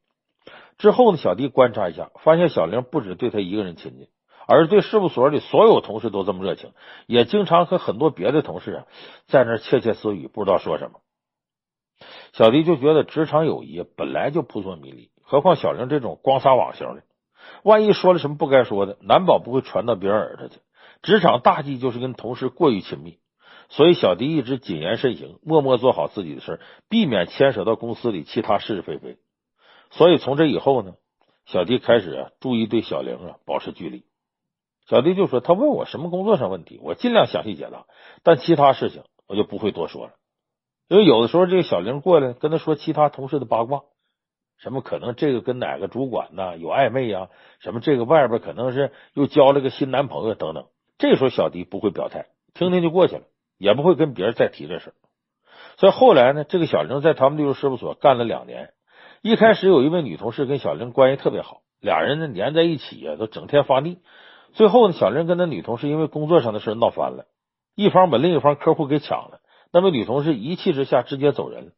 之后呢，小迪观察一下，发现小玲不止对他一个人亲近，而对事务所里所有同事都这么热情，也经常和很多别的同事啊在那窃窃私语，不知道说什么。小迪就觉得职场友谊本来就扑朔迷离，何况小玲这种光撒网型的，万一说了什么不该说的，难保不会传到别人耳朵去。职场大忌就是跟同事过于亲密，所以小迪一直谨言慎行，默默做好自己的事儿，避免牵扯到公司里其他是是非非。所以从这以后呢，小迪开始啊注意对小玲啊保持距离。小迪就说：“他问我什么工作上问题，我尽量详细解答，但其他事情我就不会多说了。因为有的时候这个小玲过来跟他说其他同事的八卦，什么可能这个跟哪个主管呐有暧昧呀，什么这个外边可能是又交了个新男朋友等等。”这时候小迪不会表态，听听就过去了，也不会跟别人再提这事儿。所以后来呢，这个小玲在他们律师事务所干了两年。一开始有一位女同事跟小玲关系特别好，俩人呢粘在一起呀，都整天发腻。最后呢，小玲跟那女同事因为工作上的事闹翻了，一方把另一方客户给抢了，那位女同事一气之下直接走人了。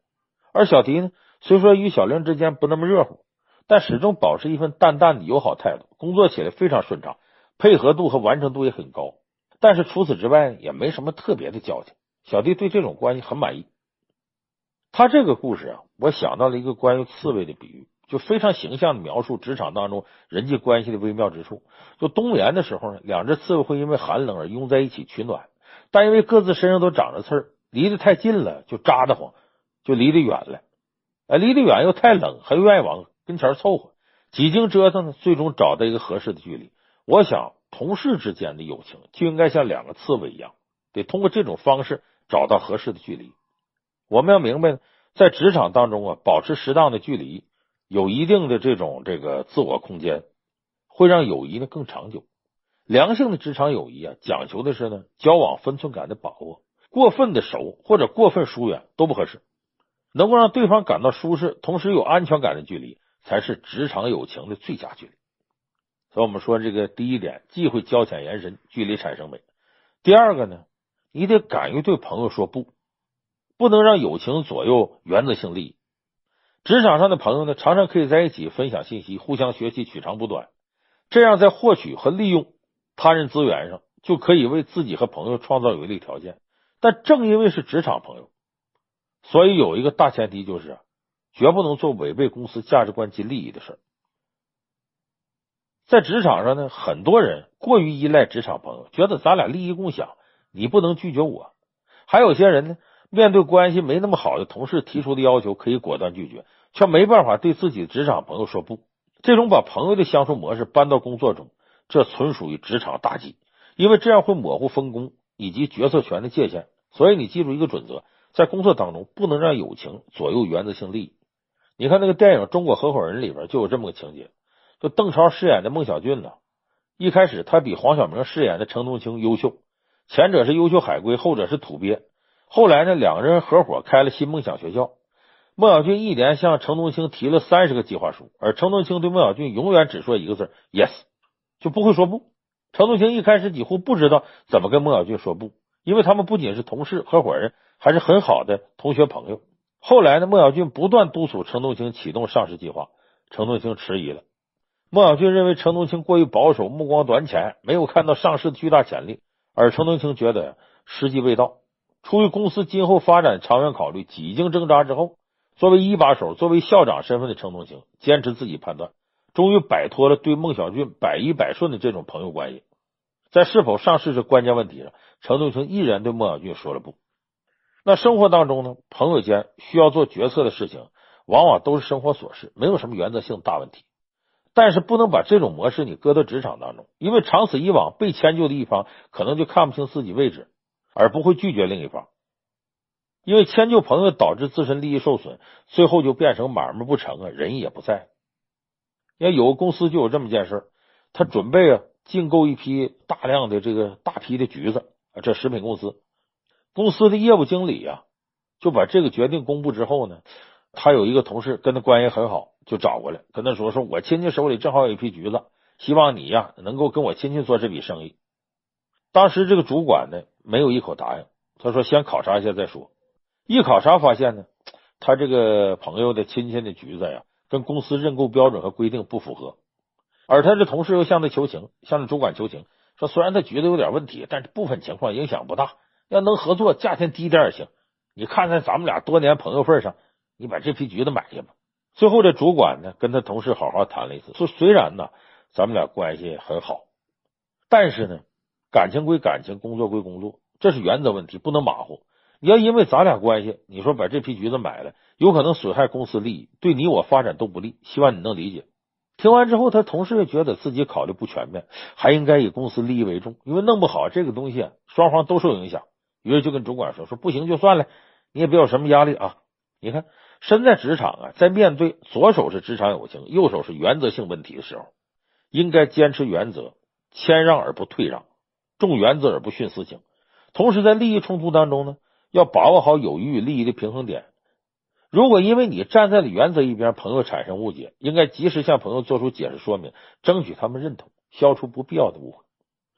而小迪呢，虽说与小玲之间不那么热乎，但始终保持一份淡淡的友好态度，工作起来非常顺畅。配合度和完成度也很高，但是除此之外也没什么特别的交情。小弟对这种关系很满意。他这个故事啊，我想到了一个关于刺猬的比喻，就非常形象的描述职场当中人际关系的微妙之处。就冬眠的时候呢，两只刺猬会因为寒冷而拥在一起取暖，但因为各自身上都长着刺儿，离得太近了就扎得慌，就离得远了。哎，离得远又太冷，还愿意往跟前凑合。几经折腾呢，最终找到一个合适的距离。我想，同事之间的友情就应该像两个刺猬一样，得通过这种方式找到合适的距离。我们要明白，在职场当中啊，保持适当的距离，有一定的这种这个自我空间，会让友谊呢更长久。良性的职场友谊啊，讲求的是呢交往分寸感的把握，过分的熟或者过分疏远都不合适，能够让对方感到舒适，同时有安全感的距离，才是职场友情的最佳距离。所以我们说，这个第一点，忌讳交浅言深，距离产生美。第二个呢，你得敢于对朋友说不，不能让友情左右原则性利益。职场上的朋友呢，常常可以在一起分享信息，互相学习，取长补短，这样在获取和利用他人资源上，就可以为自己和朋友创造有利条件。但正因为是职场朋友，所以有一个大前提就是，绝不能做违背公司价值观及利益的事儿。在职场上呢，很多人过于依赖职场朋友，觉得咱俩利益共享，你不能拒绝我。还有些人呢，面对关系没那么好的同事提出的要求，可以果断拒绝，却没办法对自己的职场朋友说不。这种把朋友的相处模式搬到工作中，这纯属于职场大忌，因为这样会模糊分工以及决策权的界限。所以你记住一个准则，在工作当中不能让友情左右原则性利益。你看那个电影《中国合伙人》里边就有这么个情节。就邓超饰演的孟小俊呢，一开始他比黄晓明饰演的程冬青优秀，前者是优秀海归，后者是土鳖。后来呢，两个人合伙开了新梦想学校。孟小俊一连向程冬青提了三十个计划书，而程冬青对孟小俊永远只说一个字：yes，就不会说不。程冬青一开始几乎不知道怎么跟孟小俊说不，因为他们不仅是同事、合伙人，还是很好的同学朋友。后来呢，孟小俊不断督促程冬青启动上市计划，程冬青迟疑了。孟小俊认为程东青过于保守，目光短浅，没有看到上市的巨大潜力。而程东青觉得时机未到，出于公司今后发展长远考虑，几经挣扎之后，作为一把手，作为校长身份的程东青，坚持自己判断，终于摆脱了对孟小俊百依百顺的这种朋友关系。在是否上市这关键问题上，程东青毅然对孟小俊说了不。那生活当中呢，朋友间需要做决策的事情，往往都是生活琐事，没有什么原则性大问题。但是不能把这种模式你搁到职场当中，因为长此以往，被迁就的一方可能就看不清自己位置，而不会拒绝另一方。因为迁就朋友导致自身利益受损，最后就变成买卖不成啊，人也不在。你看有个公司就有这么件事，他准备啊进购一批大量的这个大批的橘子啊，这食品公司公司的业务经理啊就把这个决定公布之后呢，他有一个同事跟他关系很好。就找过来跟他说：“说我亲戚手里正好有一批橘子，希望你呀能够跟我亲戚做这笔生意。”当时这个主管呢没有一口答应，他说：“先考察一下再说。”一考察发现呢，他这个朋友的亲戚的橘子呀，跟公司认购标准和规定不符合。而他的同事又向他求情，向这主管求情，说：“虽然他橘子有点问题，但是部分情况影响不大，要能合作，价钱低点也行。你看在咱们俩多年朋友份上，你把这批橘子买下吧。”最后，这主管呢跟他同事好好谈了一次，说虽然呢咱们俩关系很好，但是呢感情归感情，工作归工作，这是原则问题，不能马虎。你要因为咱俩关系，你说把这批橘子买了，有可能损害公司利益，对你我发展都不利。希望你能理解。听完之后，他同事也觉得自己考虑不全面，还应该以公司利益为重，因为弄不好这个东西双方都受影响。于是就跟主管说：“说不行就算了，你也别有什么压力啊。”你看。身在职场啊，在面对左手是职场友情，右手是原则性问题的时候，应该坚持原则，谦让而不退让，重原则而不徇私情。同时，在利益冲突当中呢，要把握好友谊与利益的平衡点。如果因为你站在了原则一边，朋友产生误解，应该及时向朋友做出解释说明，争取他们认同，消除不必要的误会。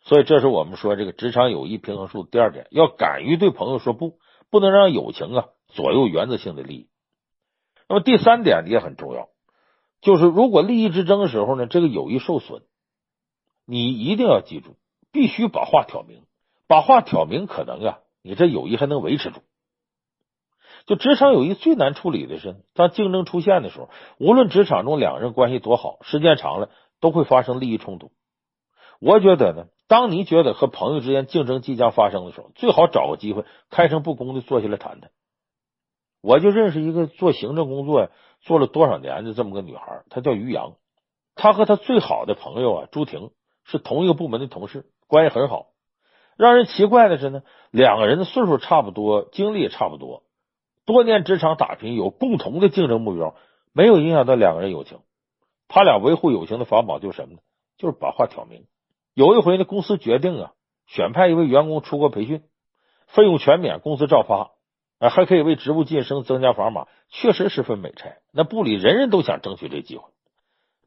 所以，这是我们说这个职场友谊平衡术第二点，要敢于对朋友说不，不能让友情啊左右原则性的利益。那么第三点也很重要，就是如果利益之争的时候呢，这个友谊受损，你一定要记住，必须把话挑明，把话挑明，可能啊，你这友谊还能维持住。就职场友谊最难处理的是，当竞争出现的时候，无论职场中两个人关系多好，时间长了都会发生利益冲突。我觉得呢，当你觉得和朋友之间竞争即将发生的时候，最好找个机会开诚布公的坐下来谈谈。我就认识一个做行政工作做了多少年的这么个女孩，她叫于洋。她和她最好的朋友啊朱婷是同一个部门的同事，关系很好。让人奇怪的是呢，两个人的岁数差不多，经历也差不多，多年职场打拼，有共同的竞争目标，没有影响到两个人友情。他俩维护友情的法宝就是什么呢？就是把话挑明。有一回呢，公司决定啊，选派一位员工出国培训，费用全免，公司照发。啊，还可以为职务晋升增加砝码，确实十分美差。那部里人人都想争取这机会。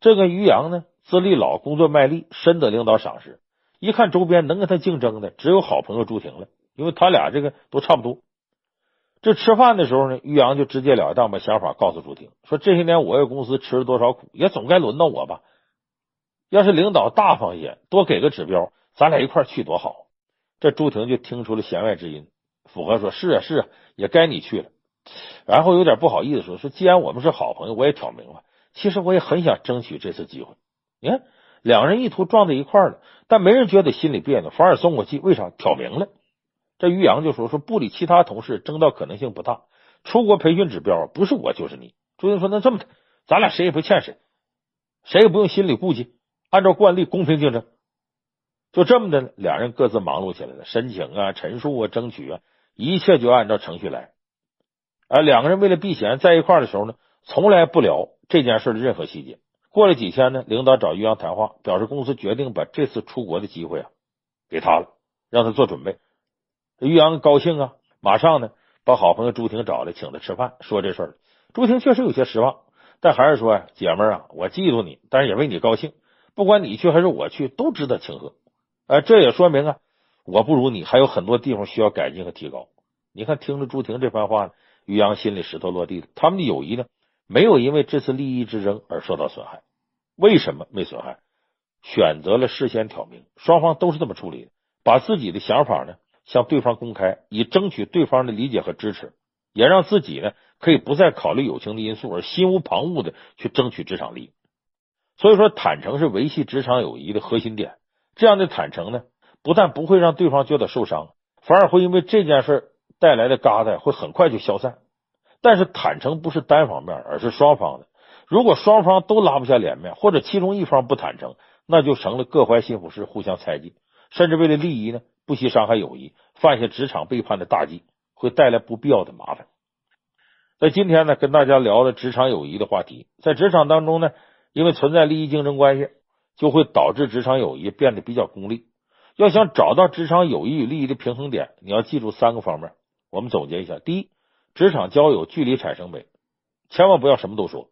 这个于洋呢，资历老，工作卖力，深得领导赏识。一看周边能跟他竞争的，只有好朋友朱婷了，因为他俩这个都差不多。这吃饭的时候呢，于洋就直截了当把想法告诉朱婷，说这些年我为公司吃了多少苦，也总该轮到我吧。要是领导大方些，多给个指标，咱俩一块去多好。这朱婷就听出了弦外之音。附和说：“是啊，是啊，也该你去了。”然后有点不好意思说：“说既然我们是好朋友，我也挑明了，其实我也很想争取这次机会。你看，两人意图撞在一块了，但没人觉得心里别扭，反而松口气。为啥？挑明了。这于洋就说：“说部里其他同事争到可能性不大，出国培训指标不是我就是你。”朱英说：“那这么的，咱俩谁也不欠谁，谁也不用心里顾忌，按照惯例公平竞争。”就这么的，两人各自忙碌起来了，申请啊、陈述啊、争取啊。一切就按照程序来，啊两个人为了避嫌，在一块儿的时候呢，从来不聊这件事的任何细节。过了几天呢，领导找于洋谈话，表示公司决定把这次出国的机会啊给他了，让他做准备。于洋高兴啊，马上呢把好朋友朱婷找来，请他吃饭，说这事儿。朱婷确实有些失望，但还是说呀：“姐们儿啊，我嫉妒你，但是也为你高兴。不管你去还是我去，都值得庆贺。”哎，这也说明啊。我不如你，还有很多地方需要改进和提高。你看，听着朱婷这番话，于洋心里石头落地了。他们的友谊呢，没有因为这次利益之争而受到损害。为什么没损害？选择了事先挑明，双方都是这么处理的，把自己的想法呢向对方公开，以争取对方的理解和支持，也让自己呢可以不再考虑友情的因素，而心无旁骛的去争取职场利益。所以说，坦诚是维系职场友谊的核心点。这样的坦诚呢，不但不会让对方觉得受伤，反而会因为这件事带来的疙瘩会很快就消散。但是坦诚不是单方面，而是双方的。如果双方都拉不下脸面，或者其中一方不坦诚，那就成了各怀心腹事，互相猜忌，甚至为了利益呢，不惜伤害友谊，犯下职场背叛的大忌，会带来不必要的麻烦。在今天呢，跟大家聊的职场友谊的话题，在职场当中呢，因为存在利益竞争关系，就会导致职场友谊变得比较功利。要想找到职场友谊与利益的平衡点，你要记住三个方面。我们总结一下：第一，职场交友距离产生美，千万不要什么都说；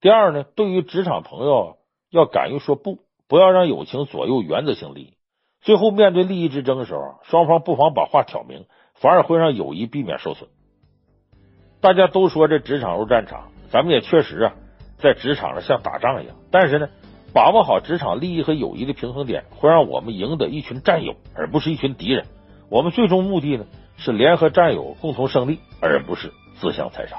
第二呢，对于职场朋友要敢于说不，不要让友情左右原则性利益。最后，面对利益之争的时候，双方不妨把话挑明，反而会让友谊避免受损。大家都说这职场如战场，咱们也确实啊，在职场上像打仗一样。但是呢，把握好职场利益和友谊的平衡点，会让我们赢得一群战友，而不是一群敌人。我们最终目的呢，是联合战友共同胜利，而不是自相残杀。